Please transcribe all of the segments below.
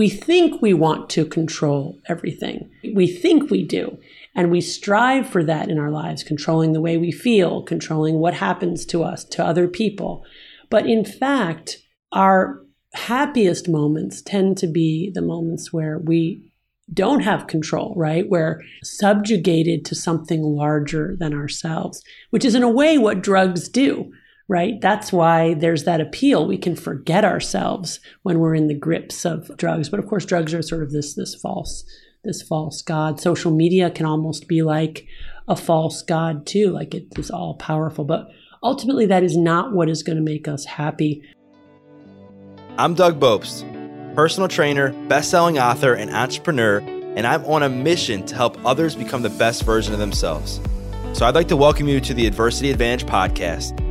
we think we want to control everything. We think we do. And we strive for that in our lives, controlling the way we feel, controlling what happens to us, to other people. But in fact, our happiest moments tend to be the moments where we don't have control, right? We're subjugated to something larger than ourselves, which is in a way what drugs do, right? That's why there's that appeal. We can forget ourselves when we're in the grips of drugs. But of course, drugs are sort of this this false this false god. Social media can almost be like a false god too, like it is all powerful. But ultimately, that is not what is going to make us happy. I'm Doug Bopst, personal trainer, best-selling author, and entrepreneur, and I'm on a mission to help others become the best version of themselves. So I'd like to welcome you to the Adversity Advantage podcast,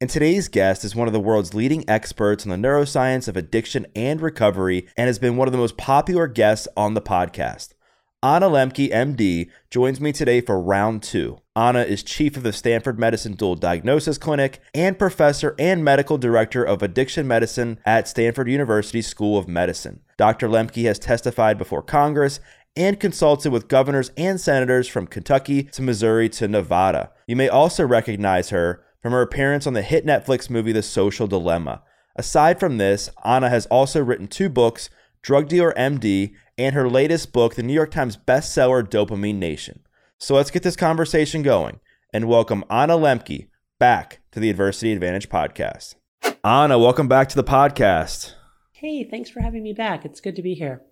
and today's guest is one of the world's leading experts on the neuroscience of addiction and recovery and has been one of the most popular guests on the podcast. Anna Lembke, MD, joins me today for round two. Anna is chief of the Stanford Medicine Dual Diagnosis Clinic and professor and medical director of addiction medicine at Stanford University School of Medicine. Dr. Lembke has testified before Congress and consulted with governors and senators from Kentucky to Missouri to Nevada. You may also recognize her from her appearance on the hit Netflix movie The Social Dilemma. Aside from this, Anna has also written two books, Drug Dealer MD, and her latest book, the New York Times bestseller Dopamine Nation. So let's get this conversation going and welcome Anna Lembke back to the Adversity Advantage podcast. Anna, welcome back to the podcast. Hey, thanks for having me back. It's good to be here.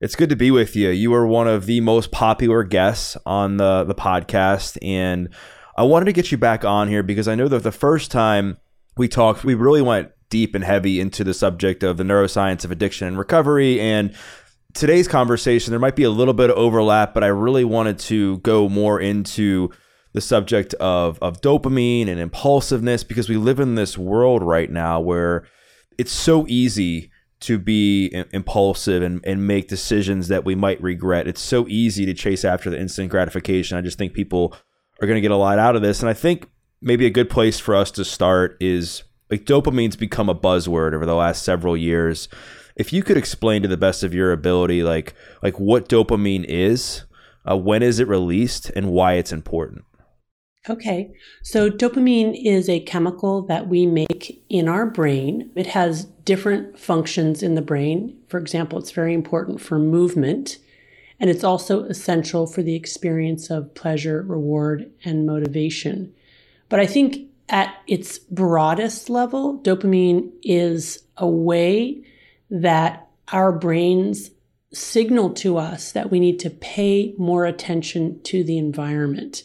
It's good to be with you. You are one of the most popular guests on the, the podcast, and I wanted to get you back on here because I know that the first time we talked, we really went deep and heavy into the subject of the neuroscience of addiction and recovery and today's conversation, there might be a little bit of overlap, but I really wanted to go more into the subject of, of dopamine and impulsiveness because we live in this world right now where it's so easy to be impulsive and, and make decisions that we might regret. It's so easy to chase after the instant gratification. I just think people are going to get a lot out of this. And I think maybe a good place for us to start is like dopamine's become a buzzword over the last several years if you could explain to the best of your ability, like like what dopamine is, uh, when is it released, and why it's important. Okay, so dopamine is a chemical that we make in our brain. It has different functions in the brain. For example, it's very important for movement, and it's also essential for the experience of pleasure, reward, and motivation. But I think at its broadest level, dopamine is a way that our brains signal to us that we need to pay more attention to the environment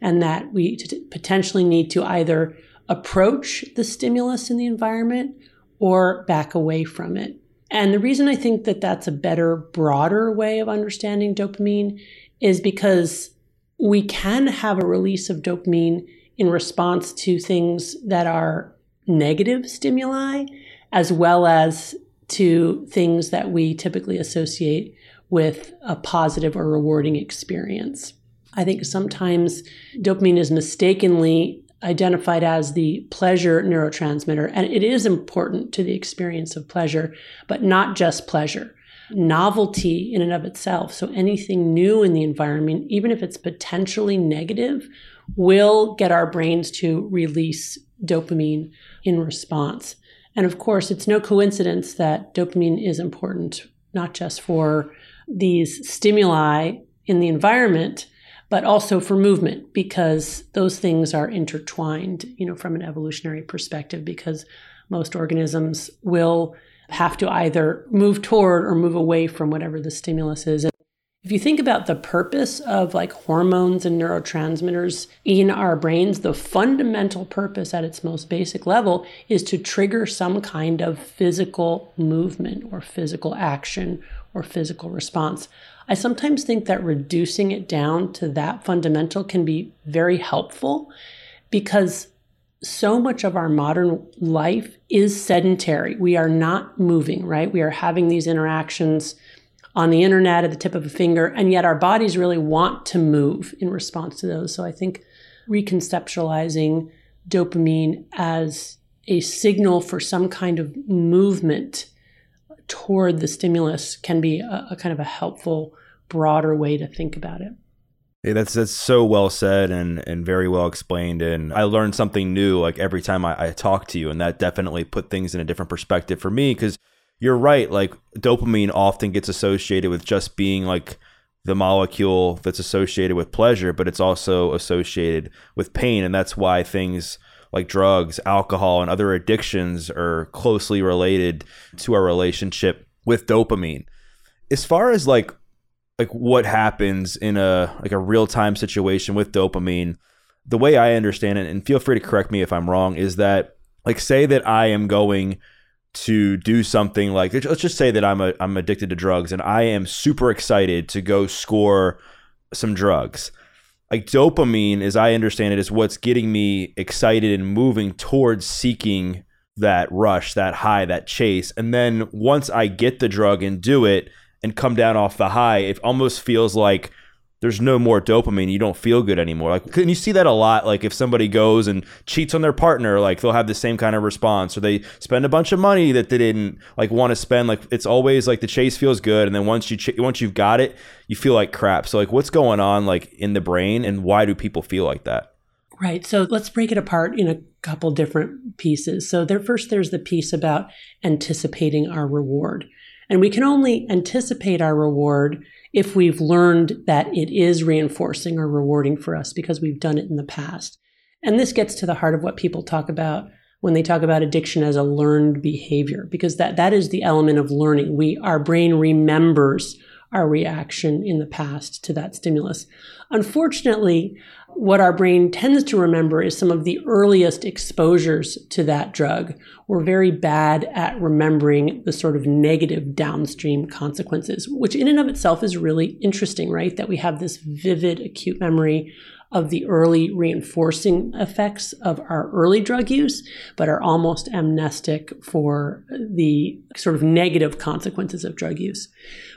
and that we t- potentially need to either approach the stimulus in the environment or back away from it. And the reason I think that that's a better, broader way of understanding dopamine is because we can have a release of dopamine in response to things that are negative stimuli, as well as to things that we typically associate with a positive or rewarding experience. I think sometimes dopamine is mistakenly identified as the pleasure neurotransmitter, and it is important to the experience of pleasure, but not just pleasure. Novelty in and of itself, so anything new in the environment, even if it's potentially negative, will get our brains to release dopamine in response. And of course, it's no coincidence that dopamine is important, not just for these stimuli in the environment, but also for movement, because those things are intertwined, you know, from an evolutionary perspective, because most organisms will have to either move toward or move away from whatever the stimulus is. If you think about the purpose of like hormones and neurotransmitters in our brains, the fundamental purpose at its most basic level is to trigger some kind of physical movement or physical action or physical response. I sometimes think that reducing it down to that fundamental can be very helpful because so much of our modern life is sedentary. We are not moving, right? We are having these interactions on the internet at the tip of a finger, and yet our bodies really want to move in response to those. So I think reconceptualizing dopamine as a signal for some kind of movement toward the stimulus can be a, a kind of a helpful, broader way to think about it. Hey, that's that's so well said and and very well explained. And I learned something new like every time I, I talk to you, and that definitely put things in a different perspective for me because you're right. Like dopamine often gets associated with just being like the molecule that's associated with pleasure, but it's also associated with pain, and that's why things like drugs, alcohol, and other addictions are closely related to our relationship with dopamine. As far as like like what happens in a like a real time situation with dopamine, the way I understand it, and feel free to correct me if I'm wrong, is that like say that I am going to do something like let's just say that I'm a I'm addicted to drugs and I am super excited to go score some drugs. Like dopamine, as I understand it, is what's getting me excited and moving towards seeking that rush, that high, that chase. And then once I get the drug and do it, and come down off the high, it almost feels like there's no more dopamine. You don't feel good anymore. Like, can you see that a lot? Like, if somebody goes and cheats on their partner, like they'll have the same kind of response, or they spend a bunch of money that they didn't like want to spend. Like, it's always like the chase feels good, and then once you ch- once you've got it, you feel like crap. So, like, what's going on like in the brain, and why do people feel like that? Right. So let's break it apart in a couple different pieces. So there first there's the piece about anticipating our reward. And we can only anticipate our reward if we've learned that it is reinforcing or rewarding for us because we've done it in the past. And this gets to the heart of what people talk about when they talk about addiction as a learned behavior because that that is the element of learning. We our brain remembers our reaction in the past to that stimulus. Unfortunately, what our brain tends to remember is some of the earliest exposures to that drug. We're very bad at remembering the sort of negative downstream consequences, which in and of itself is really interesting, right? That we have this vivid acute memory of the early reinforcing effects of our early drug use, but are almost amnestic for the sort of negative consequences of drug use.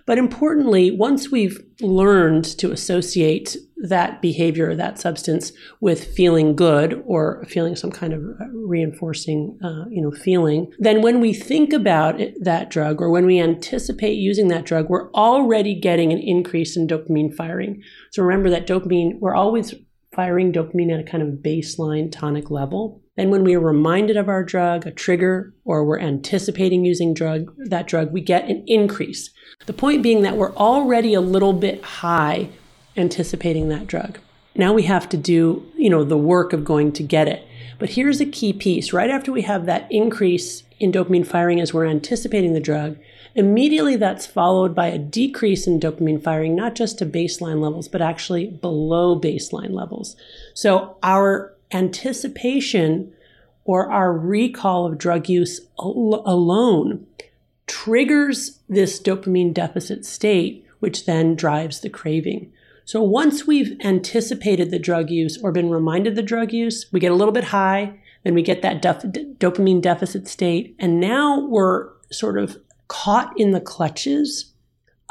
But importantly, once we've learned to associate that behavior, or that substance, with feeling good or feeling some kind of reinforcing, uh, you know, feeling, then when we think about it, that drug or when we anticipate using that drug, we're already getting an increase in dopamine firing. So remember that dopamine, we're always firing dopamine at a kind of baseline tonic level. Then when we are reminded of our drug, a trigger, or we're anticipating using drug that drug, we get an increase. The point being that we're already a little bit high anticipating that drug. Now we have to do, you know, the work of going to get it. But here's a key piece. Right after we have that increase in dopamine firing as we're anticipating the drug, immediately that's followed by a decrease in dopamine firing, not just to baseline levels, but actually below baseline levels. So our anticipation or our recall of drug use al- alone triggers this dopamine deficit state, which then drives the craving. So once we've anticipated the drug use or been reminded the drug use, we get a little bit high, then we get that def- dopamine deficit state, and now we're sort of caught in the clutches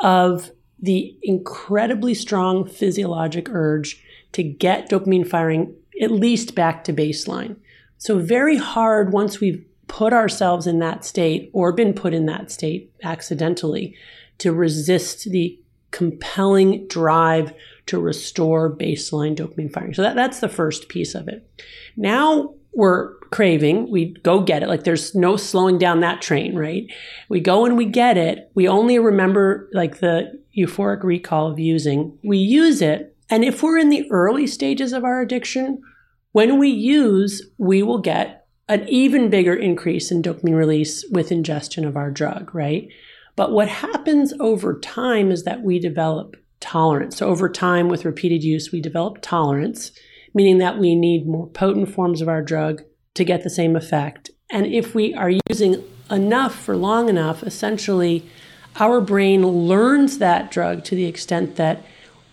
of the incredibly strong physiologic urge to get dopamine firing at least back to baseline. So, very hard once we've put ourselves in that state or been put in that state accidentally to resist the compelling drive to restore baseline dopamine firing. So that, that's the first piece of it. Now we're craving, we go get it. Like there's no slowing down that train, right? We go and we get it. We only remember like the euphoric recall of using. We use it. And if we're in the early stages of our addiction, when we use, we will get an even bigger increase in dopamine release with ingestion of our drug, right? But what happens over time is that we develop tolerance. So, over time, with repeated use, we develop tolerance, meaning that we need more potent forms of our drug to get the same effect. And if we are using enough for long enough, essentially, our brain learns that drug to the extent that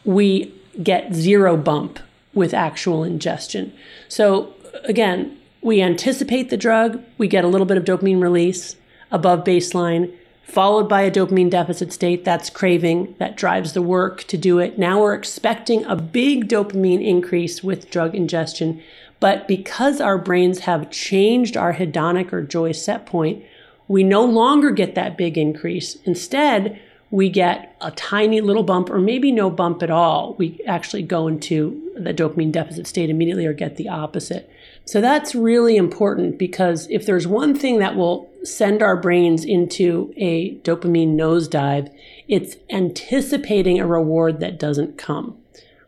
we get zero bump with actual ingestion. So again, we anticipate the drug, we get a little bit of dopamine release above baseline, followed by a dopamine deficit state. That's craving, that drives the work to do it. Now we're expecting a big dopamine increase with drug ingestion. But because our brains have changed our hedonic or joy set point, we no longer get that big increase. Instead, we get a tiny little bump or maybe no bump at all. We actually go into the dopamine deficit state immediately or get the opposite. So that's really important because if there's one thing that will send our brains into a dopamine nosedive, it's anticipating a reward that doesn't come,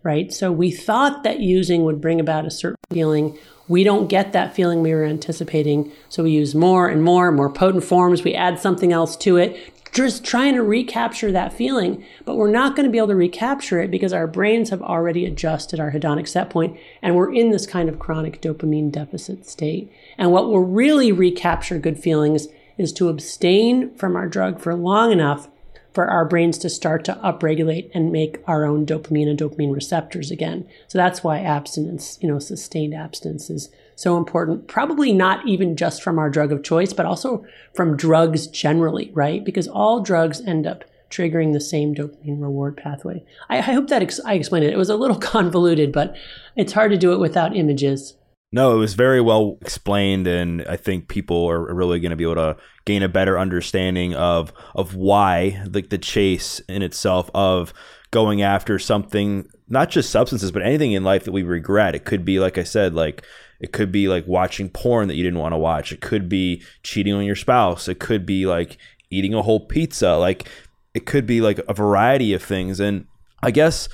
right? So we thought that using would bring about a certain feeling. We don't get that feeling we were anticipating. So we use more and more, more potent forms. We add something else to it just trying to recapture that feeling, but we're not going to be able to recapture it because our brains have already adjusted our hedonic set point and we're in this kind of chronic dopamine deficit state. And what will really recapture good feelings is to abstain from our drug for long enough for our brains to start to upregulate and make our own dopamine and dopamine receptors again. So that's why abstinence, you know, sustained abstinence is so important. Probably not even just from our drug of choice, but also from drugs generally, right? Because all drugs end up triggering the same dopamine reward pathway. I, I hope that ex- I explained it. It was a little convoluted, but it's hard to do it without images. No, it was very well explained, and I think people are really going to be able to gain a better understanding of of why like the chase in itself of going after something, not just substances, but anything in life that we regret. It could be, like I said, like it could be like watching porn that you didn't want to watch. It could be cheating on your spouse. It could be like eating a whole pizza. Like it could be like a variety of things. And I guess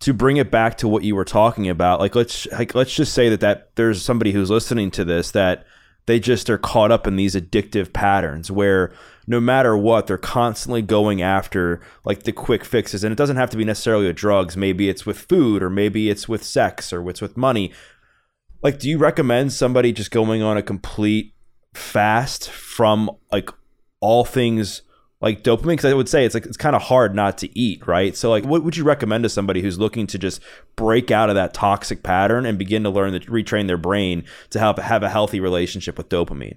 to bring it back to what you were talking about, like let's like let's just say that that there's somebody who's listening to this that they just are caught up in these addictive patterns where no matter what they're constantly going after like the quick fixes and it doesn't have to be necessarily with drugs maybe it's with food or maybe it's with sex or it's with money like do you recommend somebody just going on a complete fast from like all things like dopamine? Because i would say it's like it's kind of hard not to eat right? So like what would you recommend to somebody who's looking to just break out of that toxic pattern and begin to learn to retrain their brain to help have a healthy relationship with dopamine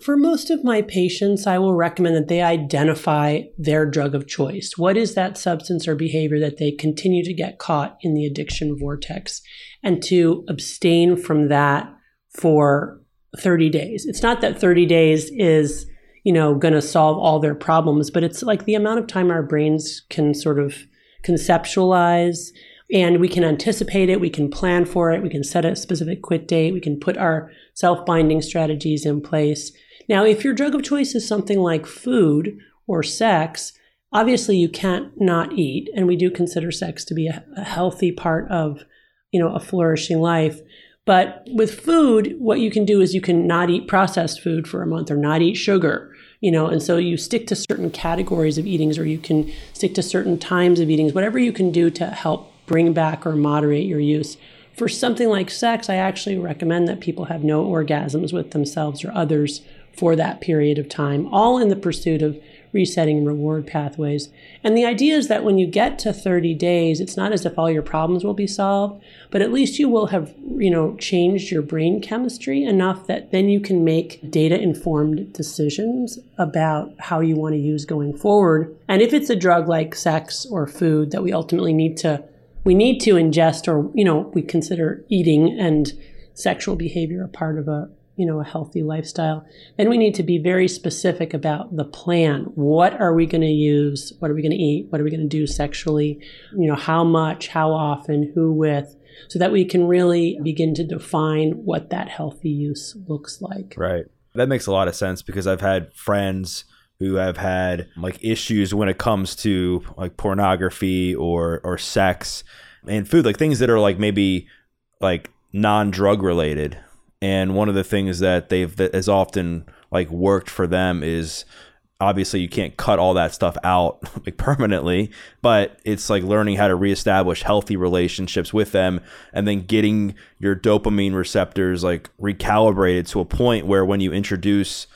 for most of my patients, I will recommend that they identify their drug of choice. What is that substance or behavior that they continue to get caught in the addiction vortex and to abstain from that for 30 days? It's not that 30 days is, you know, going to solve all their problems, but it's like the amount of time our brains can sort of conceptualize and we can anticipate it, we can plan for it, we can set a specific quit date, we can put our self binding strategies in place. Now, if your drug of choice is something like food or sex, obviously you can't not eat, and we do consider sex to be a, a healthy part of you know a flourishing life. But with food, what you can do is you can not eat processed food for a month or not eat sugar, you know, and so you stick to certain categories of eatings or you can stick to certain times of eatings, whatever you can do to help bring back or moderate your use. For something like sex, I actually recommend that people have no orgasms with themselves or others for that period of time, all in the pursuit of resetting reward pathways. And the idea is that when you get to 30 days, it's not as if all your problems will be solved, but at least you will have, you know, changed your brain chemistry enough that then you can make data informed decisions about how you want to use going forward. And if it's a drug like sex or food that we ultimately need to we need to ingest or you know we consider eating and sexual behavior a part of a you know a healthy lifestyle. Then we need to be very specific about the plan. What are we going to use? What are we going to eat? What are we going to do sexually? You know how much how often who with? So that we can really begin to define what that healthy use looks like. Right. That makes a lot of sense because i've had friends who have had like issues when it comes to like pornography or or sex and food like things that are like maybe like non-drug related. And one of the things that they've that has often like worked for them is obviously you can't cut all that stuff out like permanently but it's like learning how to reestablish healthy relationships with them and then getting your dopamine receptors like recalibrated to a point where when you introduce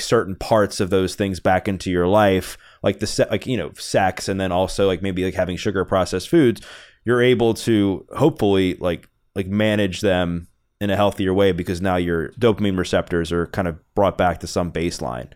certain parts of those things back into your life like the like you know sex and then also like maybe like having sugar processed foods you're able to hopefully like like manage them in a healthier way because now your dopamine receptors are kind of brought back to some baseline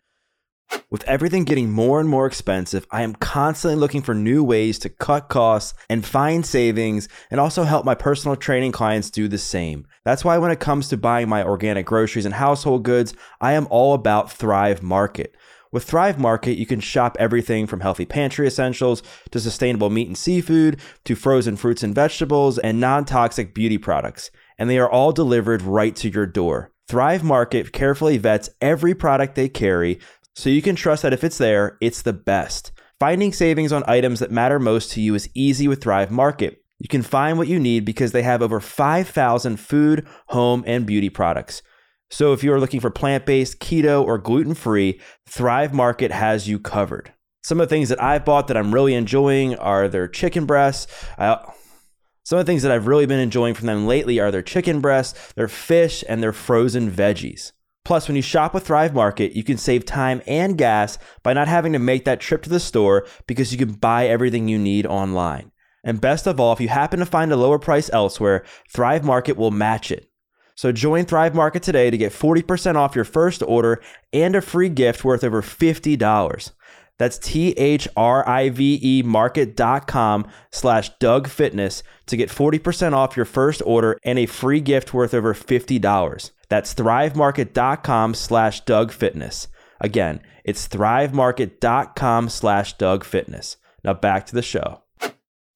with everything getting more and more expensive, I am constantly looking for new ways to cut costs and find savings and also help my personal training clients do the same. That's why when it comes to buying my organic groceries and household goods, I am all about Thrive Market. With Thrive Market, you can shop everything from healthy pantry essentials to sustainable meat and seafood to frozen fruits and vegetables and non toxic beauty products. And they are all delivered right to your door. Thrive Market carefully vets every product they carry so you can trust that if it's there, it's the best. Finding savings on items that matter most to you is easy with Thrive Market. You can find what you need because they have over 5,000 food, home, and beauty products. So if you are looking for plant based, keto, or gluten free, Thrive Market has you covered. Some of the things that I've bought that I'm really enjoying are their chicken breasts. some of the things that I've really been enjoying from them lately are their chicken breasts, their fish, and their frozen veggies. Plus, when you shop with Thrive Market, you can save time and gas by not having to make that trip to the store because you can buy everything you need online. And best of all, if you happen to find a lower price elsewhere, Thrive Market will match it. So join Thrive Market today to get 40% off your first order and a free gift worth over $50. That's T-H-R-I-V-E market.com slash Doug Fitness to get 40% off your first order and a free gift worth over $50. That's thrivemarket.com slash Doug Fitness. Again, it's thrivemarket.com slash Doug Fitness. Now back to the show.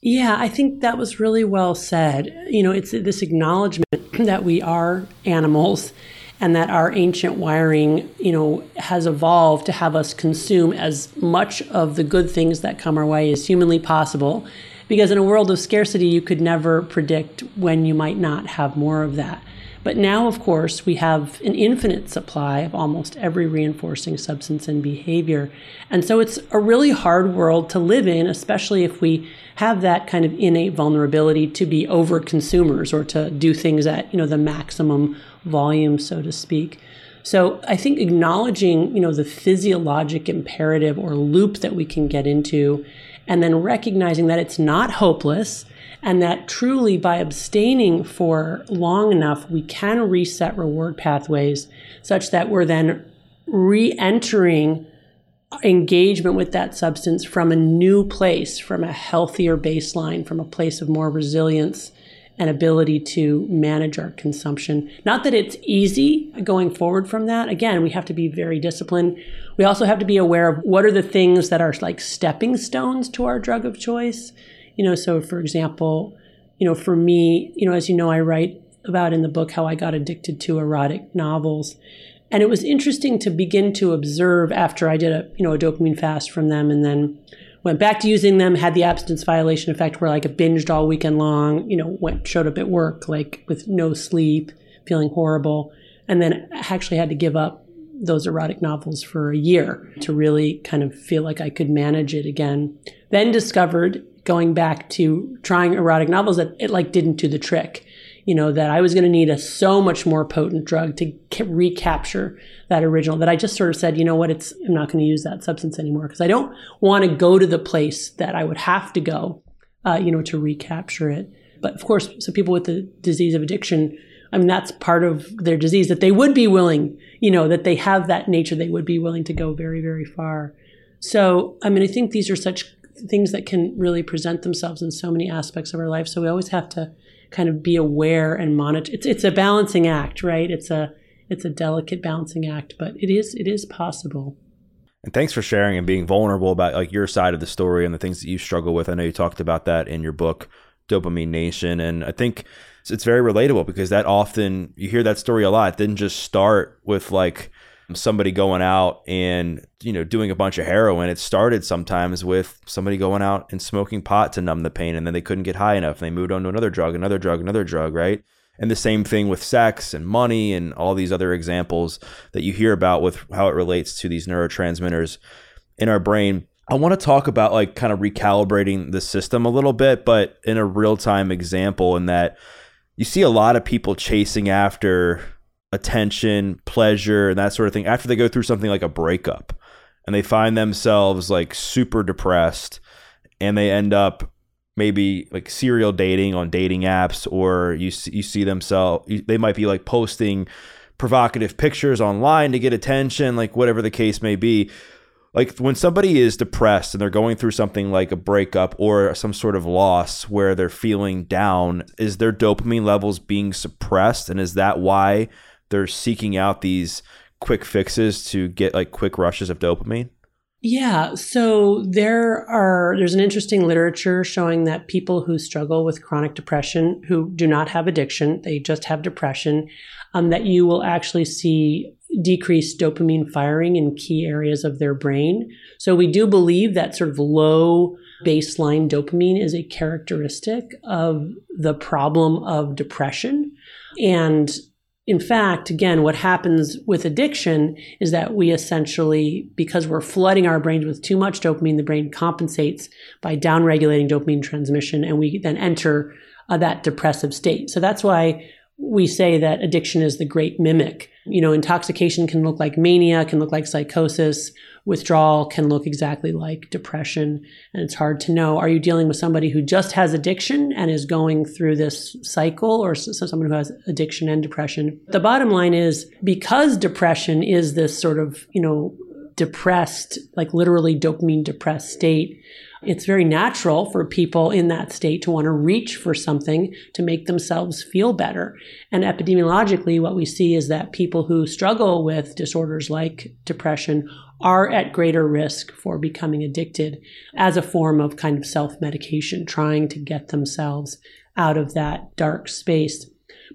Yeah, I think that was really well said. You know, it's this acknowledgement that we are animals and that our ancient wiring, you know, has evolved to have us consume as much of the good things that come our way as humanly possible. Because in a world of scarcity, you could never predict when you might not have more of that. But now, of course, we have an infinite supply of almost every reinforcing substance and behavior. And so it's a really hard world to live in, especially if we have that kind of innate vulnerability to be over consumers or to do things at, you know, the maximum volume, so to speak. So I think acknowledging, you know, the physiologic imperative or loop that we can get into and then recognizing that it's not hopeless and that truly by abstaining for long enough, we can reset reward pathways such that we're then re entering engagement with that substance from a new place, from a healthier baseline, from a place of more resilience and ability to manage our consumption. Not that it's easy going forward from that. Again, we have to be very disciplined. We also have to be aware of what are the things that are like stepping stones to our drug of choice you know, so for example, you know, for me, you know, as you know, I write about in the book how I got addicted to erotic novels. And it was interesting to begin to observe after I did a, you know, a dopamine fast from them and then went back to using them, had the abstinence violation effect where like I binged all weekend long, you know, went showed up at work like with no sleep, feeling horrible, and then actually had to give up those erotic novels for a year to really kind of feel like I could manage it again. Then discovered going back to trying erotic novels that it like didn't do the trick you know that i was going to need a so much more potent drug to recapture that original that i just sort of said you know what it's i'm not going to use that substance anymore because i don't want to go to the place that i would have to go uh, you know to recapture it but of course so people with the disease of addiction I mean, that's part of their disease that they would be willing, you know, that they have that nature, they would be willing to go very, very far. So, I mean, I think these are such things that can really present themselves in so many aspects of our life. So we always have to kind of be aware and monitor. It's it's a balancing act, right? It's a it's a delicate balancing act, but it is it is possible. And thanks for sharing and being vulnerable about like your side of the story and the things that you struggle with. I know you talked about that in your book, Dopamine Nation, and I think it's very relatable because that often you hear that story a lot. It didn't just start with like somebody going out and you know doing a bunch of heroin it started sometimes with somebody going out and smoking pot to numb the pain and then they couldn't get high enough and they moved on to another drug another drug another drug right? And the same thing with sex and money and all these other examples that you hear about with how it relates to these neurotransmitters in our brain. I want to talk about like kind of recalibrating the system a little bit, but in a real time example, in that you see a lot of people chasing after attention, pleasure, and that sort of thing after they go through something like a breakup. and they find themselves like super depressed and they end up maybe like serial dating on dating apps or you you see themselves they might be like posting provocative pictures online to get attention like whatever the case may be like when somebody is depressed and they're going through something like a breakup or some sort of loss where they're feeling down is their dopamine levels being suppressed and is that why they're seeking out these quick fixes to get like quick rushes of dopamine yeah, so there are there's an interesting literature showing that people who struggle with chronic depression who do not have addiction, they just have depression, um, that you will actually see decreased dopamine firing in key areas of their brain. So we do believe that sort of low baseline dopamine is a characteristic of the problem of depression. And in fact, again, what happens with addiction is that we essentially, because we're flooding our brains with too much dopamine, the brain compensates by downregulating dopamine transmission, and we then enter uh, that depressive state. So that's why we say that addiction is the great mimic. You know, intoxication can look like mania, can look like psychosis. Withdrawal can look exactly like depression. And it's hard to know are you dealing with somebody who just has addiction and is going through this cycle, or someone who has addiction and depression? The bottom line is because depression is this sort of, you know, depressed, like literally dopamine depressed state, it's very natural for people in that state to want to reach for something to make themselves feel better. And epidemiologically, what we see is that people who struggle with disorders like depression are at greater risk for becoming addicted as a form of kind of self medication, trying to get themselves out of that dark space.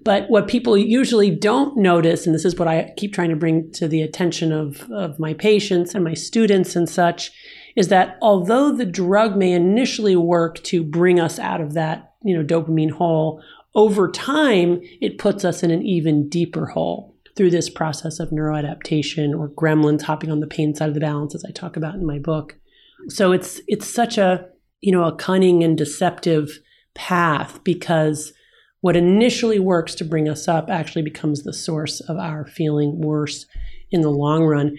But what people usually don't notice, and this is what I keep trying to bring to the attention of, of my patients and my students and such, is that although the drug may initially work to bring us out of that, you know, dopamine hole, over time it puts us in an even deeper hole through this process of neuroadaptation or gremlins hopping on the pain side of the balance as I talk about in my book. So it's it's such a, you know, a cunning and deceptive path because what initially works to bring us up actually becomes the source of our feeling worse in the long run.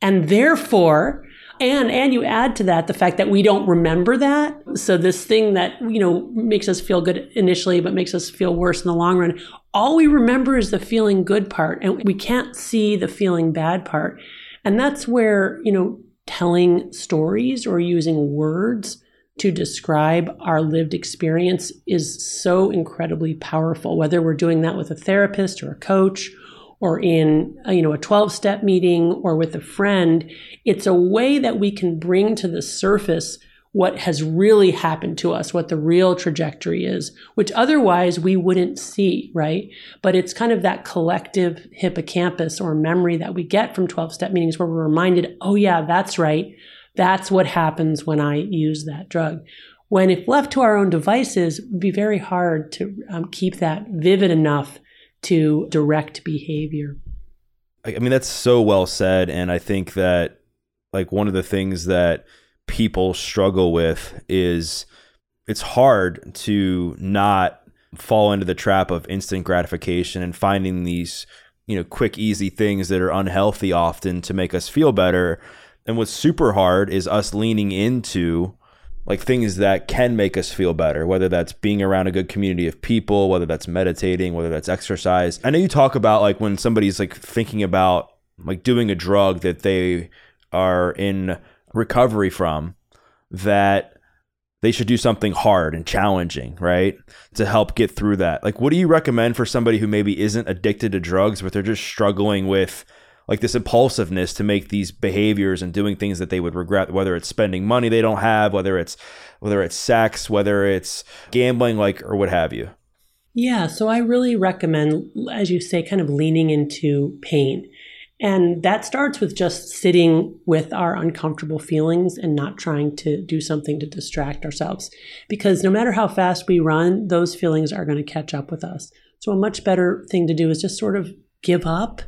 And therefore, and and you add to that the fact that we don't remember that. So this thing that you know makes us feel good initially but makes us feel worse in the long run. All we remember is the feeling good part and we can't see the feeling bad part. And that's where you know telling stories or using words to describe our lived experience is so incredibly powerful. Whether we're doing that with a therapist or a coach or in uh, you know a 12 step meeting or with a friend it's a way that we can bring to the surface what has really happened to us what the real trajectory is which otherwise we wouldn't see right? But it's kind of that collective hippocampus or memory that we get from 12 step meetings where we're reminded oh yeah that's right. That's what happens when i use that drug. When if left to our own devices it would be very hard to um, keep that vivid enough to direct behavior. I mean, that's so well said. And I think that, like, one of the things that people struggle with is it's hard to not fall into the trap of instant gratification and finding these, you know, quick, easy things that are unhealthy often to make us feel better. And what's super hard is us leaning into like things that can make us feel better, whether that's being around a good community of people, whether that's meditating, whether that's exercise. I know you talk about like when somebody's like thinking about like doing a drug that they are in recovery from, that they should do something hard and challenging, right? To help get through that. Like, what do you recommend for somebody who maybe isn't addicted to drugs, but they're just struggling with like this impulsiveness to make these behaviors and doing things that they would regret whether it's spending money they don't have whether it's whether it's sex whether it's gambling like or what have you yeah so i really recommend as you say kind of leaning into pain and that starts with just sitting with our uncomfortable feelings and not trying to do something to distract ourselves. Because no matter how fast we run, those feelings are going to catch up with us. So, a much better thing to do is just sort of give up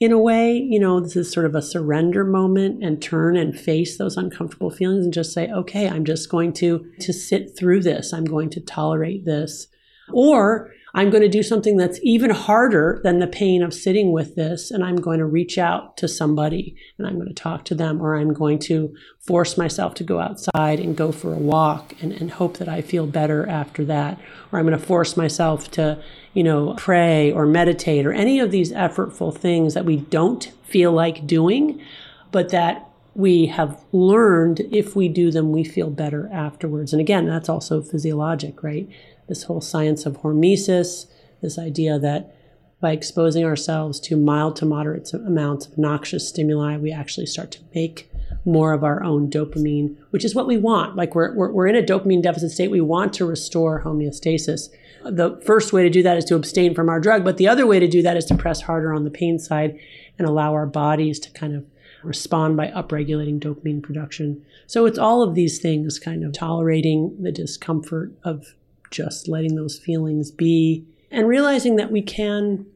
in a way, you know, this is sort of a surrender moment and turn and face those uncomfortable feelings and just say, okay, I'm just going to to sit through this. I'm going to tolerate this. Or I'm going to do something that's even harder than the pain of sitting with this. And I'm going to reach out to somebody and I'm going to talk to them, or I'm going to force myself to go outside and go for a walk and, and hope that I feel better after that. Or I'm going to force myself to, you know, pray or meditate or any of these effortful things that we don't feel like doing, but that we have learned if we do them, we feel better afterwards. And again, that's also physiologic, right? This whole science of hormesis, this idea that by exposing ourselves to mild to moderate amounts of noxious stimuli, we actually start to make more of our own dopamine, which is what we want. Like we're, we're, we're in a dopamine deficit state. We want to restore homeostasis. The first way to do that is to abstain from our drug, but the other way to do that is to press harder on the pain side and allow our bodies to kind of respond by upregulating dopamine production. So it's all of these things kind of tolerating the discomfort of just letting those feelings be and realizing that we can,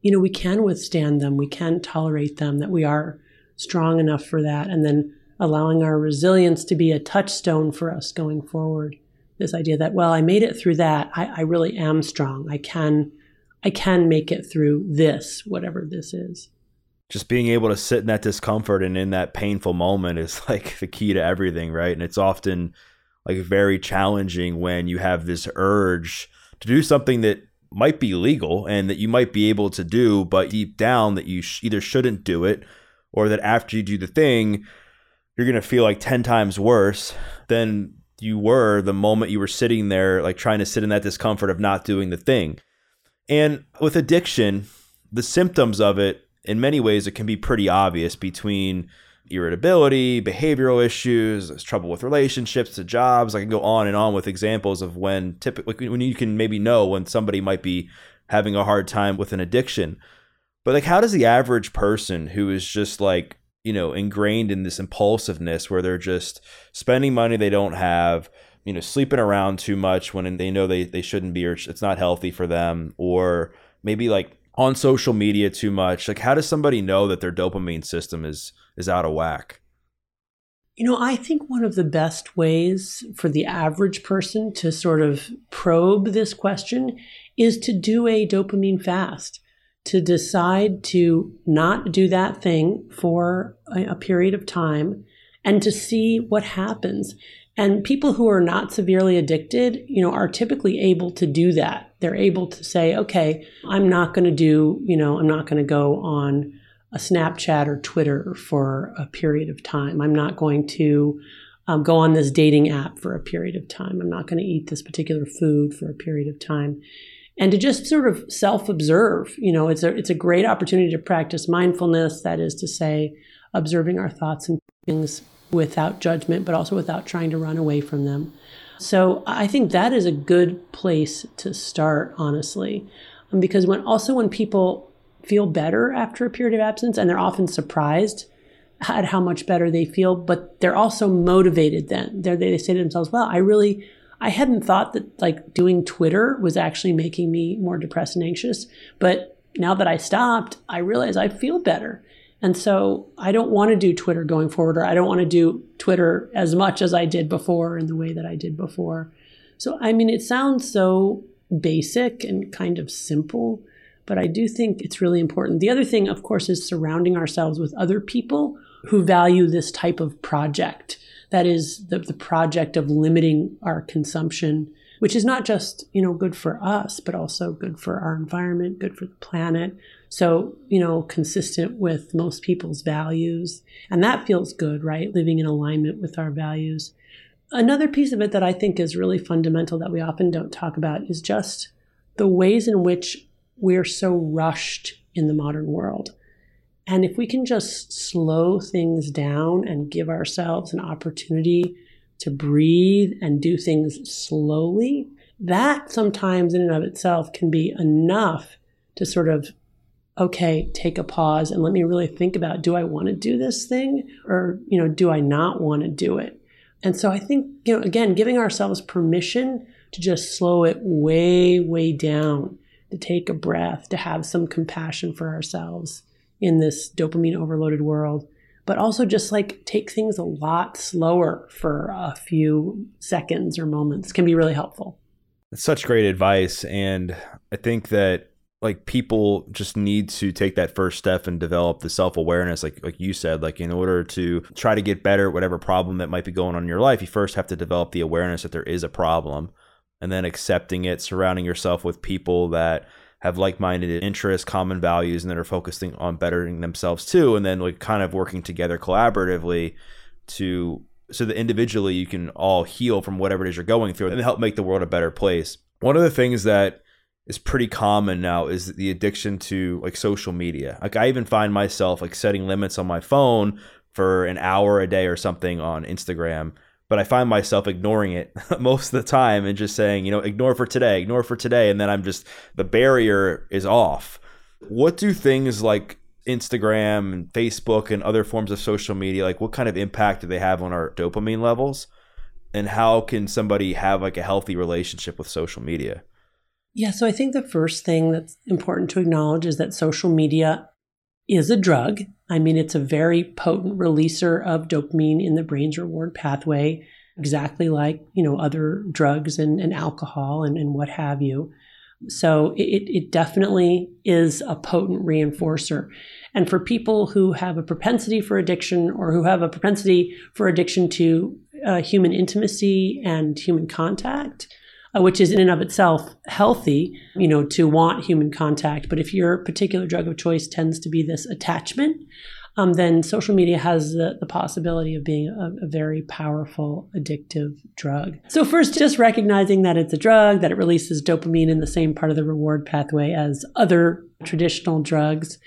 you know, we can withstand them, we can tolerate them, that we are strong enough for that, and then allowing our resilience to be a touchstone for us going forward. This idea that, well, I made it through that. I, I really am strong. I can I can make it through this, whatever this is just being able to sit in that discomfort and in that painful moment is like the key to everything, right? And it's often like very challenging when you have this urge to do something that might be legal and that you might be able to do, but deep down that you sh- either shouldn't do it or that after you do the thing, you're going to feel like 10 times worse than you were the moment you were sitting there, like trying to sit in that discomfort of not doing the thing. And with addiction, the symptoms of it in many ways, it can be pretty obvious between irritability, behavioral issues, there's trouble with relationships, to jobs. I can go on and on with examples of when typically when you can maybe know when somebody might be having a hard time with an addiction. But like, how does the average person who is just like you know ingrained in this impulsiveness where they're just spending money they don't have you know sleeping around too much when they know they, they shouldn't be or it's not healthy for them or maybe like on social media too much? Like how does somebody know that their dopamine system is is out of whack? You know i think one of the best ways for the average person to sort of probe this question is to do a dopamine fast to decide to not do that thing for a, period of time and to see what happens and people who are not severely addicted, you know, are typically able to do that. They're able to say, okay, I'm not going to do, you know, I'm not going to go on a Snapchat or Twitter for a period of time. I'm not going to um, go on this dating app for a period of time. I'm not going to eat this particular food for a period of time. And to just sort of self observe, you know, it's a, it's a great opportunity to practice mindfulness. That is to say, observing our thoughts and feelings without judgment, but also without trying to run away from them. So I think that is a good place to start, honestly, um, because when also when people feel better after a period of absence, and they're often surprised at how much better they feel, but they're also motivated. Then they're, they say to themselves, "Well, I really." I hadn't thought that like doing Twitter was actually making me more depressed and anxious, but now that I stopped, I realize I feel better. And so I don't want to do Twitter going forward, or I don't want to do Twitter as much as I did before in the way that I did before. So, I mean, it sounds so basic and kind of simple, but I do think it's really important. The other thing, of course, is surrounding ourselves with other people who value this type of project. That is the, the project of limiting our consumption, which is not just, you know, good for us, but also good for our environment, good for the planet, so, you know, consistent with most people's values. And that feels good, right? Living in alignment with our values. Another piece of it that I think is really fundamental that we often don't talk about is just the ways in which we're so rushed in the modern world. And if we can just slow things down and give ourselves an opportunity to breathe and do things slowly, that sometimes in and of itself can be enough to sort of okay, take a pause and let me really think about do I want to do this thing or, you know, do I not want to do it? And so I think, you know, again, giving ourselves permission to just slow it way, way down, to take a breath, to have some compassion for ourselves in this dopamine overloaded world, but also just like take things a lot slower for a few seconds or moments can be really helpful. It's such great advice. And I think that like people just need to take that first step and develop the self-awareness like like you said like in order to try to get better at whatever problem that might be going on in your life you first have to develop the awareness that there is a problem and then accepting it surrounding yourself with people that have like-minded interests common values and that are focusing on bettering themselves too and then like kind of working together collaboratively to so that individually you can all heal from whatever it is you're going through and help make the world a better place. One of the things that is pretty common now is the addiction to like social media. Like I even find myself like setting limits on my phone for an hour a day or something on Instagram, but I find myself ignoring it most of the time and just saying, you know, ignore for today, ignore for today and then I'm just the barrier is off. What do things like Instagram and Facebook and other forms of social media like what kind of impact do they have on our dopamine levels? And how can somebody have like a healthy relationship with social media? Yeah, so I think the first thing that's important to acknowledge is that social media is a drug. I mean, it's a very potent releaser of dopamine in the brain's reward pathway, exactly like, you know, other drugs and, and alcohol and, and what have you. So it, it definitely is a potent reinforcer. And for people who have a propensity for addiction or who have a propensity for addiction to uh, human intimacy and human contact, uh, which is in and of itself healthy, you know, to want human contact. But if your particular drug of choice tends to be this attachment, um, then social media has the, the possibility of being a, a, very powerful addictive drug. So, first, just recognizing that it's a drug, that it releases dopamine in the same part of the reward pathway as other traditional drugs.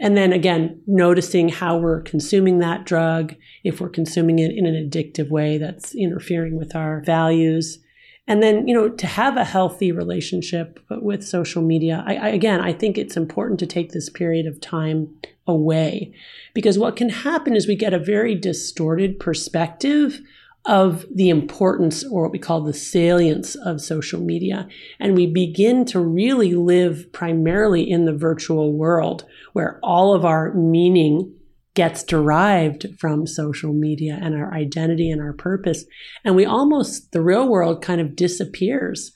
And then again, noticing how we're consuming that drug, if we're consuming it in an addictive way that's interfering with our values. And then, you know, to have a healthy relationship with social media, I, I, again, I think it's important to take this period of time away because what can happen is we get a very distorted perspective of the importance or what we call the salience of social media. And we begin to really live primarily in the virtual world where all of our meaning gets derived from social media and our identity and our purpose. And we almost, the real world kind of disappears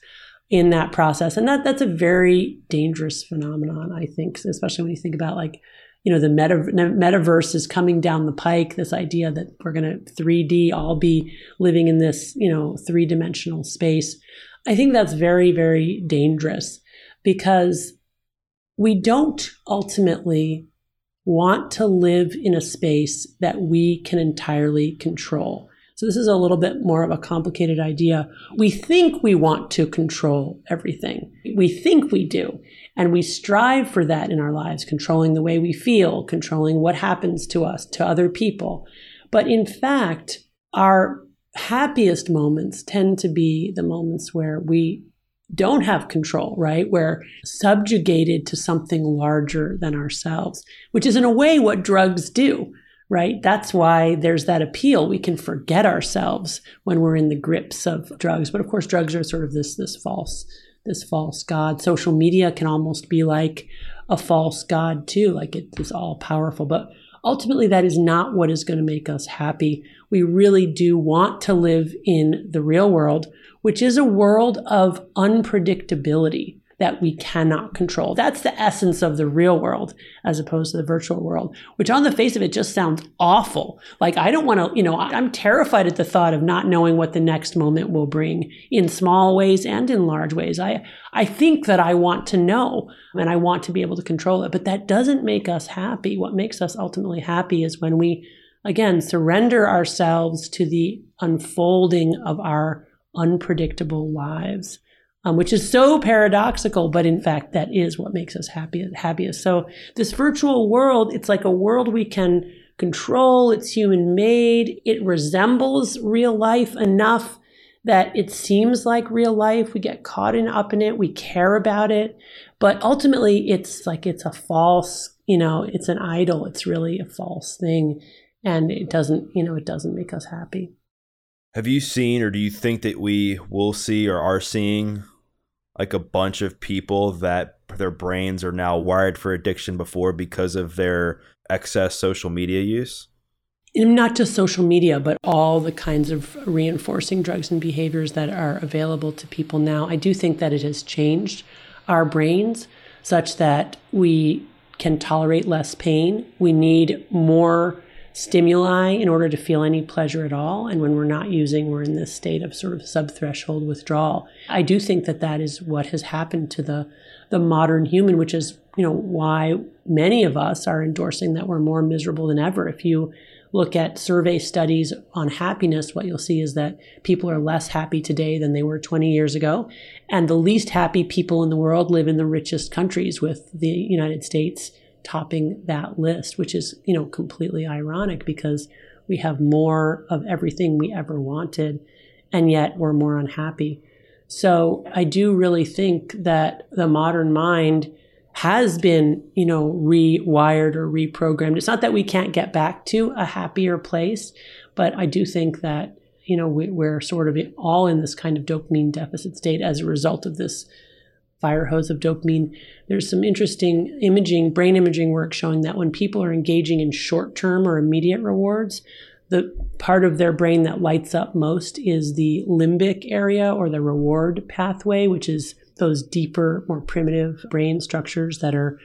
in that process. And that that's a very dangerous phenomenon, I think, especially when you think about like, you know, the meta, metaverse is coming down the pike, this idea that we're going to 3D all be living in this, you know, three dimensional space. I think that's very, very dangerous because we don't ultimately want to live in a space that we can entirely control. So, this is a little bit more of a complicated idea. We think we want to control everything, we think we do. And we strive for that in our lives, controlling the way we feel, controlling what happens to us, to other people. But in fact, our happiest moments tend to be the moments where we don't have control, right? We're subjugated to something larger than ourselves, which is in a way what drugs do, right? That's why there's that appeal. We can forget ourselves when we're in the grips of drugs. But of course, drugs are sort of this, this false, this false God. Social media can almost be like a false God too, like it is all powerful. But ultimately, that is not what is going to make us happy. We really do want to live in the real world which is a world of unpredictability that we cannot control. That's the essence of the real world as opposed to the virtual world, which on the face of it just sounds awful. Like I don't want to, you know, I'm terrified at the thought of not knowing what the next moment will bring in small ways and in large ways. I I think that I want to know and I want to be able to control it, but that doesn't make us happy. What makes us ultimately happy is when we again surrender ourselves to the unfolding of our unpredictable lives, um, which is so paradoxical, but in fact, that is what makes us happy, happiest. So, this virtual world, it's like a world we can control, it's human made, it resembles real life enough that it seems like real life. We get caught in, up in it, we care about it, but ultimately, it's like it's a false, you know, it's an idol, it's really a false thing. And it doesn't, you know, it doesn't make us happy. Have you seen, or do you think that we will see, or are seeing, like a bunch of people that their brains are now wired for addiction before because of their excess social media use? not just social media, but all the kinds of reinforcing drugs and behaviors that are available to people now, I do think that it has changed our brains such that we can tolerate less pain. We need more stimuli in order to feel any pleasure at all. And when we're not using, we're in this state of sort of sub-threshold withdrawal. I do think that that is what has happened to the the modern human, which is you know why many of us are endorsing that we're more miserable than ever. If you look at survey studies on happiness, what you'll see is that people are less happy today than they were 20 years ago. And the least happy people in the world live in the richest countries, with the United States topping that list, which is, you know, completely ironic because we have more of everything we ever wanted, and yet we're more unhappy. So I do really think that the modern mind has been, you know, rewired or reprogrammed. It's not that we can't get back to a happier place, but I do think that, you know, we, are sort of all in this kind of dopamine deficit state as a result of this fire hose of dopamine. There's some interesting imaging, brain imaging work showing that when people are engaging in short term or immediate rewards, the part of their brain that lights up most is the limbic area or the reward pathway, which is those deeper, more primitive brain structures that are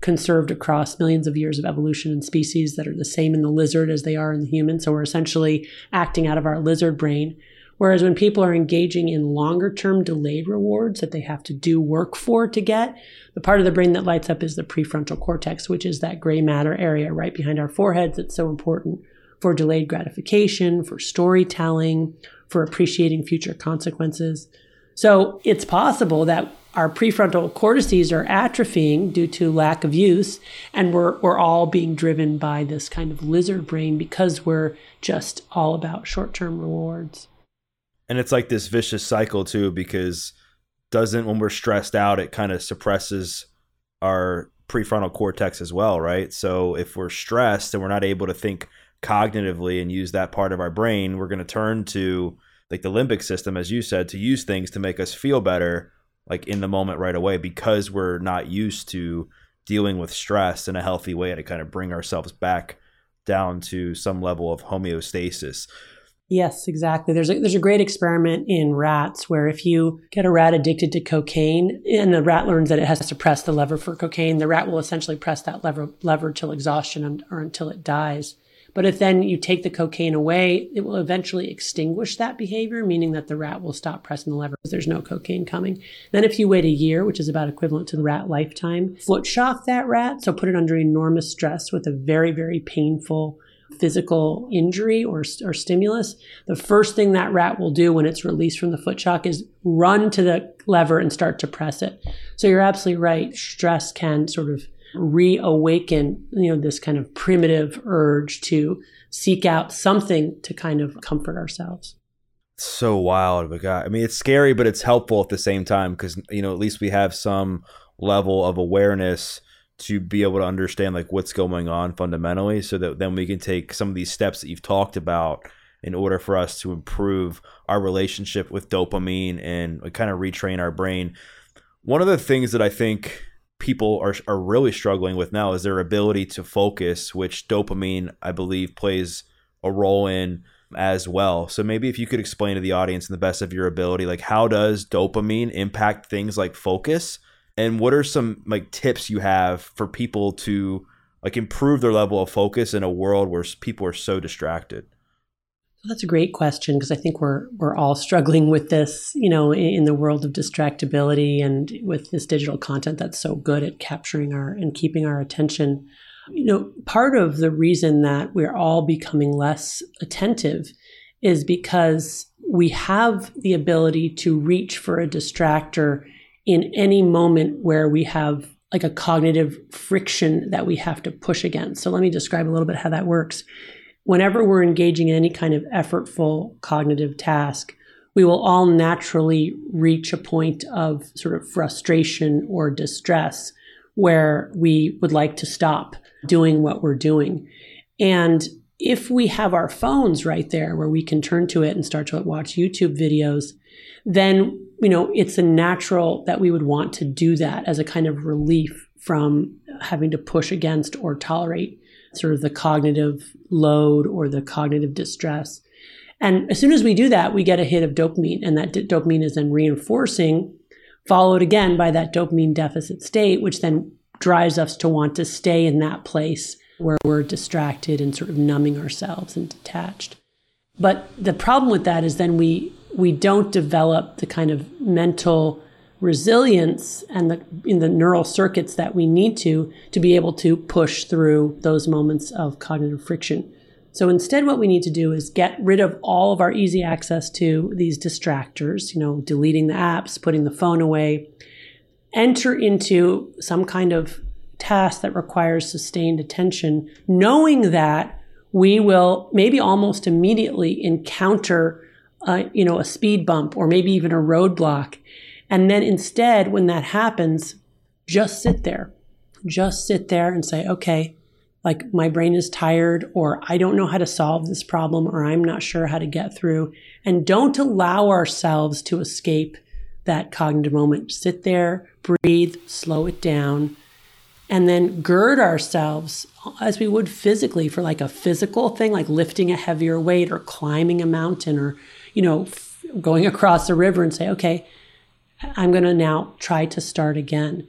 conserved across millions of years of evolution and species that are the same in the lizard as they are in the human. So we're essentially acting out of our lizard brain. Whereas when people are engaging in longer term delayed rewards that they have to do work for to get, the part of the brain that lights up is the prefrontal cortex, which is that gray matter area right behind our foreheads that's so important for delayed gratification, for storytelling, for appreciating future consequences. So it's possible that our prefrontal cortices are atrophying due to lack of use, and we're, we're all being driven by this kind of lizard brain because we're just all about short term rewards and it's like this vicious cycle too because doesn't when we're stressed out it kind of suppresses our prefrontal cortex as well right? So if we're stressed and we're not able to think cognitively and use that part of our brain we're going to turn to like the limbic system as you said to use things to make us feel better like in the moment right away because we're not used to dealing with stress in a healthy way to kind of bring ourselves back down to some level of homeostasis Yes, exactly. There's a, there's a great experiment in rats where if you get a rat addicted to cocaine and the rat learns that it has to press the lever for cocaine, the rat will essentially press that lever lever till exhaustion or until it dies. But if then you take the cocaine away, it will eventually extinguish that behavior, meaning that the rat will stop pressing the lever because there's no cocaine coming. Then if you wait a year, which is about equivalent to the rat lifetime, foot shock that rat, so put it under enormous stress with a very, very painful physical injury or, or stimulus, the first thing that rat will do when it's released from the foot shock is run to the lever and start to press it. So you're absolutely right. Stress can sort of reawaken, you know, this kind of primitive urge to seek out something to kind of comfort ourselves. So wild, but God, I mean, it's scary, but it's helpful at the same time because you know at least we have some level of awareness to be able to understand like what's going on fundamentally so that then we can take some of these steps that you've talked about in order for us to improve our relationship with dopamine and kind of retrain our brain. One of the things that I think people are are really struggling with now is their ability to focus, which dopamine I believe plays a role in as well. So maybe if you could explain to the audience in the best of your ability like how does dopamine impact things like focus and what are some like tips you have for people to like improve their level of focus in a world where people are so distracted that's a great question because I think we're we're all struggling with this, you know, in the world of distractibility and with this digital content that's so good at capturing our and keeping our attention. You know, part of the reason that we're all becoming less attentive is because we have the ability to reach for a distractor in any moment where we have like a cognitive friction that we have to push against. So let me describe a little bit how that works. Whenever we're engaging in any kind of effortful cognitive task, we will all naturally reach a point of sort of frustration or distress where we would like to stop doing what we're doing. And if we have our phones right there where we can turn to it and start to watch YouTube videos, then you know it's a natural that we would want to do that as a kind of relief from having to push against or tolerate sort of the cognitive load or the cognitive distress. And as soon as we do that, we get a hit of dopamine, and that d- dopamine is then reinforcing, followed again by that dopamine deficit state, which then drives us to want to stay in that place where we're distracted and sort of numbing ourselves and detached. But the problem with that is then we we don't develop the kind of mental resilience and the in the neural circuits that we need to to be able to push through those moments of cognitive friction. So instead what we need to do is get rid of all of our easy access to these distractors, you know, deleting the apps, putting the phone away, enter into some kind of task that requires sustained attention, knowing that we will maybe almost immediately encounter a, you know, a speed bump or maybe even a roadblock. And then instead, when that happens, just sit there. Just sit there and say, okay, like my brain is tired, or I don't know how to solve this problem, or I'm not sure how to get through. And don't allow ourselves to escape that cognitive moment. Sit there, breathe, slow it down, and then gird ourselves as we would physically for like a physical thing, like lifting a heavier weight or climbing a mountain or, you know, f- going across a river and say, okay, I'm going to now try to start again.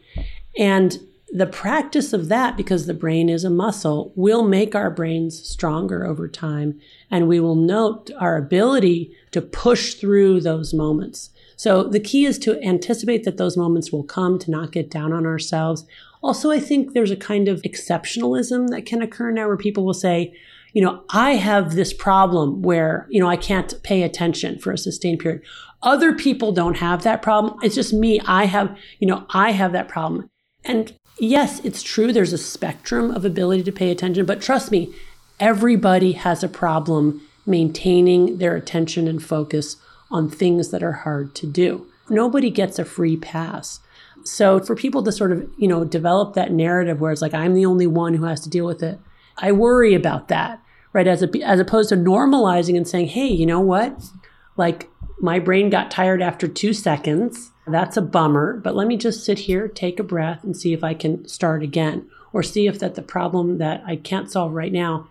And the practice of that, because the brain is a muscle, will make our brains stronger over time. And we will note our ability to push through those moments. So the key is to anticipate that those moments will come, to not get down on ourselves. Also, I think there's a kind of exceptionalism that can occur now where people will say, you know, I have this problem where, you know, I can't pay attention for a sustained period. Other people don't have that problem. It's just me. I have, you know, I have that problem. And yes, it's true. There's a spectrum of ability to pay attention, but trust me, everybody has a problem maintaining their attention and focus on things that are hard to do. Nobody gets a free pass. So for people to sort of, you know, develop that narrative where it's like I'm the only one who has to deal with it, I worry about that, right? As a, as opposed to normalizing and saying, "Hey, you know what? Like my brain got tired after 2 seconds. That's a bummer, but let me just sit here, take a breath and see if I can start again or see if that the problem that I can't solve right now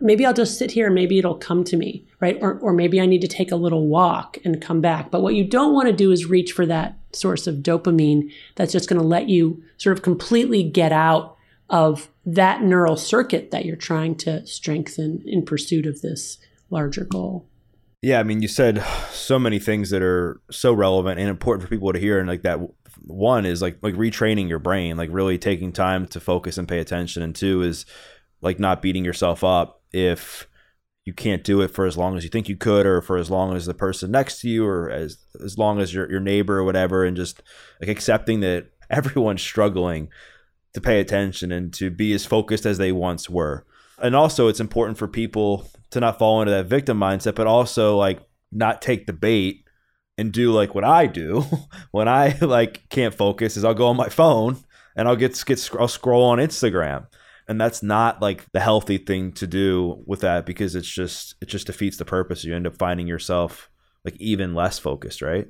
maybe I'll just sit here and maybe it'll come to me, right? Or, or maybe I need to take a little walk and come back. But what you don't want to do is reach for that source of dopamine that's just going to let you sort of completely get out of that neural circuit that you're trying to strengthen in pursuit of this larger goal. Yeah, I mean, you said so many things that are so relevant and important for people to hear, and like that one is like like retraining your brain, like really taking time to focus and pay attention, and two is like not beating yourself up if you can't do it for as long as you think you could or for as long as the person next to you or as as long as your your neighbor or whatever and just like accepting that everyone's struggling to pay attention and to be as focused as they once were. And also it's important for people to not fall into that victim mindset but also like not take the bait and do like what I do when I like can't focus is I'll go on my phone and I'll get get I'll scroll on Instagram and that's not like the healthy thing to do with that because it's just it just defeats the purpose. You end up finding yourself like even less focused right?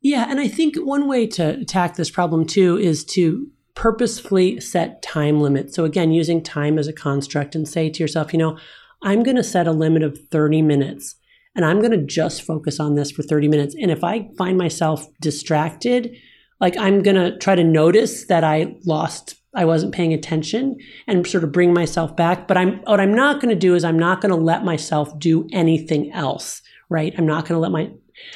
Yeah and i think one way to attack this problem too is to purposefully set time limits. So again using time as a construct and say to yourself you know i'm going to set a limit of 30 minutes and i'm going to just focus on this for 30 minutes. And if i find myself distracted like i'm going to try to notice that i lost I wasn't paying attention and sort of bring myself back. But I'm what I'm not going to do is I'm not going to let myself do anything else, right? I'm not going to let my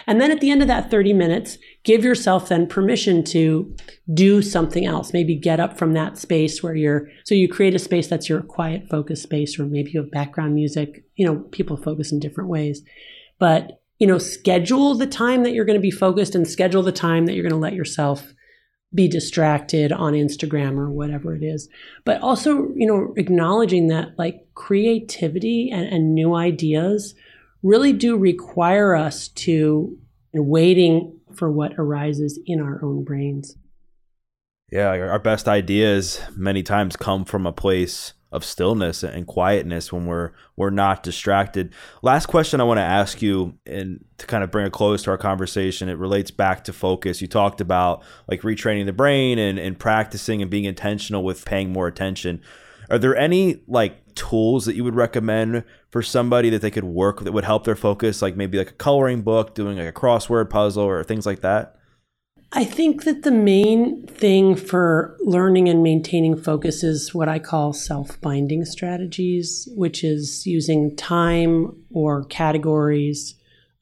and then at the end of that 30 minutes, give yourself then permission to do something else. Maybe get up from that space where you're so you create a space that's your quiet focus space, or maybe you have background music. You know, people focus in different ways. But you know, schedule the time that you're going to be focused and schedule the time that you're going to let yourself be distracted on Instagram or whatever it is. But also, you know, acknowledging that like creativity and, and new ideas really do require us to waiting for what arises in our own brains. Yeah, our best ideas many times come from a place of stillness and quietness when we're we're not distracted. Last question I want to ask you and to kind of bring a close to our conversation, it relates back to focus. You talked about like retraining the brain and, and practicing and being intentional with paying more attention. Are there any like tools that you would recommend for somebody that they could work that would help their focus, like maybe like a coloring book, doing like a crossword puzzle or things like that? I think that the main thing for learning and maintaining focus is what I call self binding strategies, which is using time or categories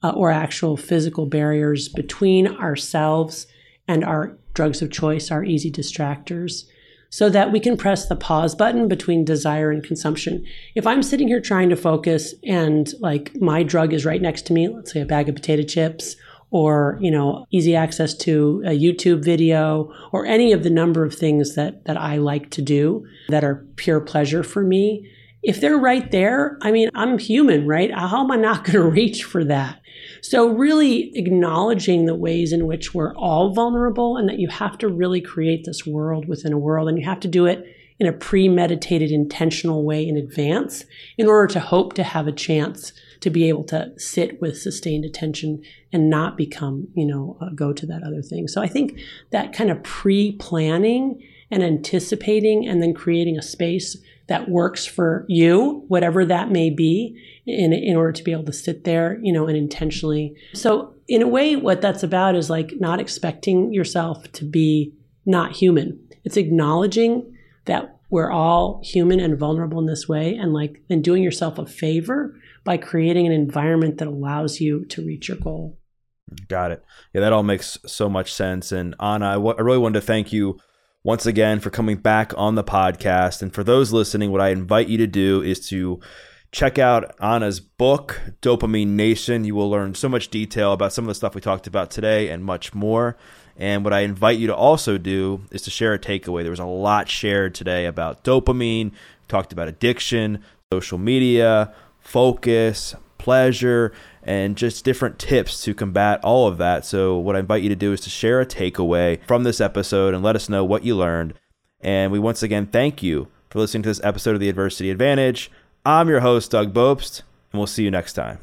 uh, or actual physical barriers between ourselves and our drugs of choice, our easy distractors, so that we can press the pause button between desire and consumption. If I'm sitting here trying to focus and like my drug is right next to me, let's say a bag of potato chips or you know easy access to a youtube video or any of the number of things that that i like to do that are pure pleasure for me. If they're right there i mean i'm human right? How am i not going to reach for that? So really acknowledging the ways in which we're all vulnerable and that you have to really create this world within a world and you have to do it in a premeditated intentional way in advance in order to hope to have a chance to be able to sit with sustained attention and not become, you know, uh, go to that other thing. So I think that kind of pre planning and anticipating and then creating a space that works for you, whatever that may be, in, in order to be able to sit there, you know, and intentionally. So, in a way, what that's about is like not expecting yourself to be not human. It's acknowledging that we're all human and vulnerable in this way and like then doing yourself a favor by creating an environment that allows you to reach your goal. Got it. Yeah, that all makes so much sense. And Anna, I, w- I really wanted to thank you once again for coming back on the podcast. And for those listening, what I invite you to do is to check out Anna's book, Dopamine Nation. You will learn so much detail about some of the stuff we talked about today and much more. And what I invite you to also do is to share a takeaway. There was a lot shared today about dopamine, talked about addiction, social media, focus, pleasure, and just different tips to combat all of that. So, what I invite you to do is to share a takeaway from this episode and let us know what you learned. And we once again thank you for listening to this episode of The Adversity Advantage. I'm your host, Doug Bopst, and we'll see you next time.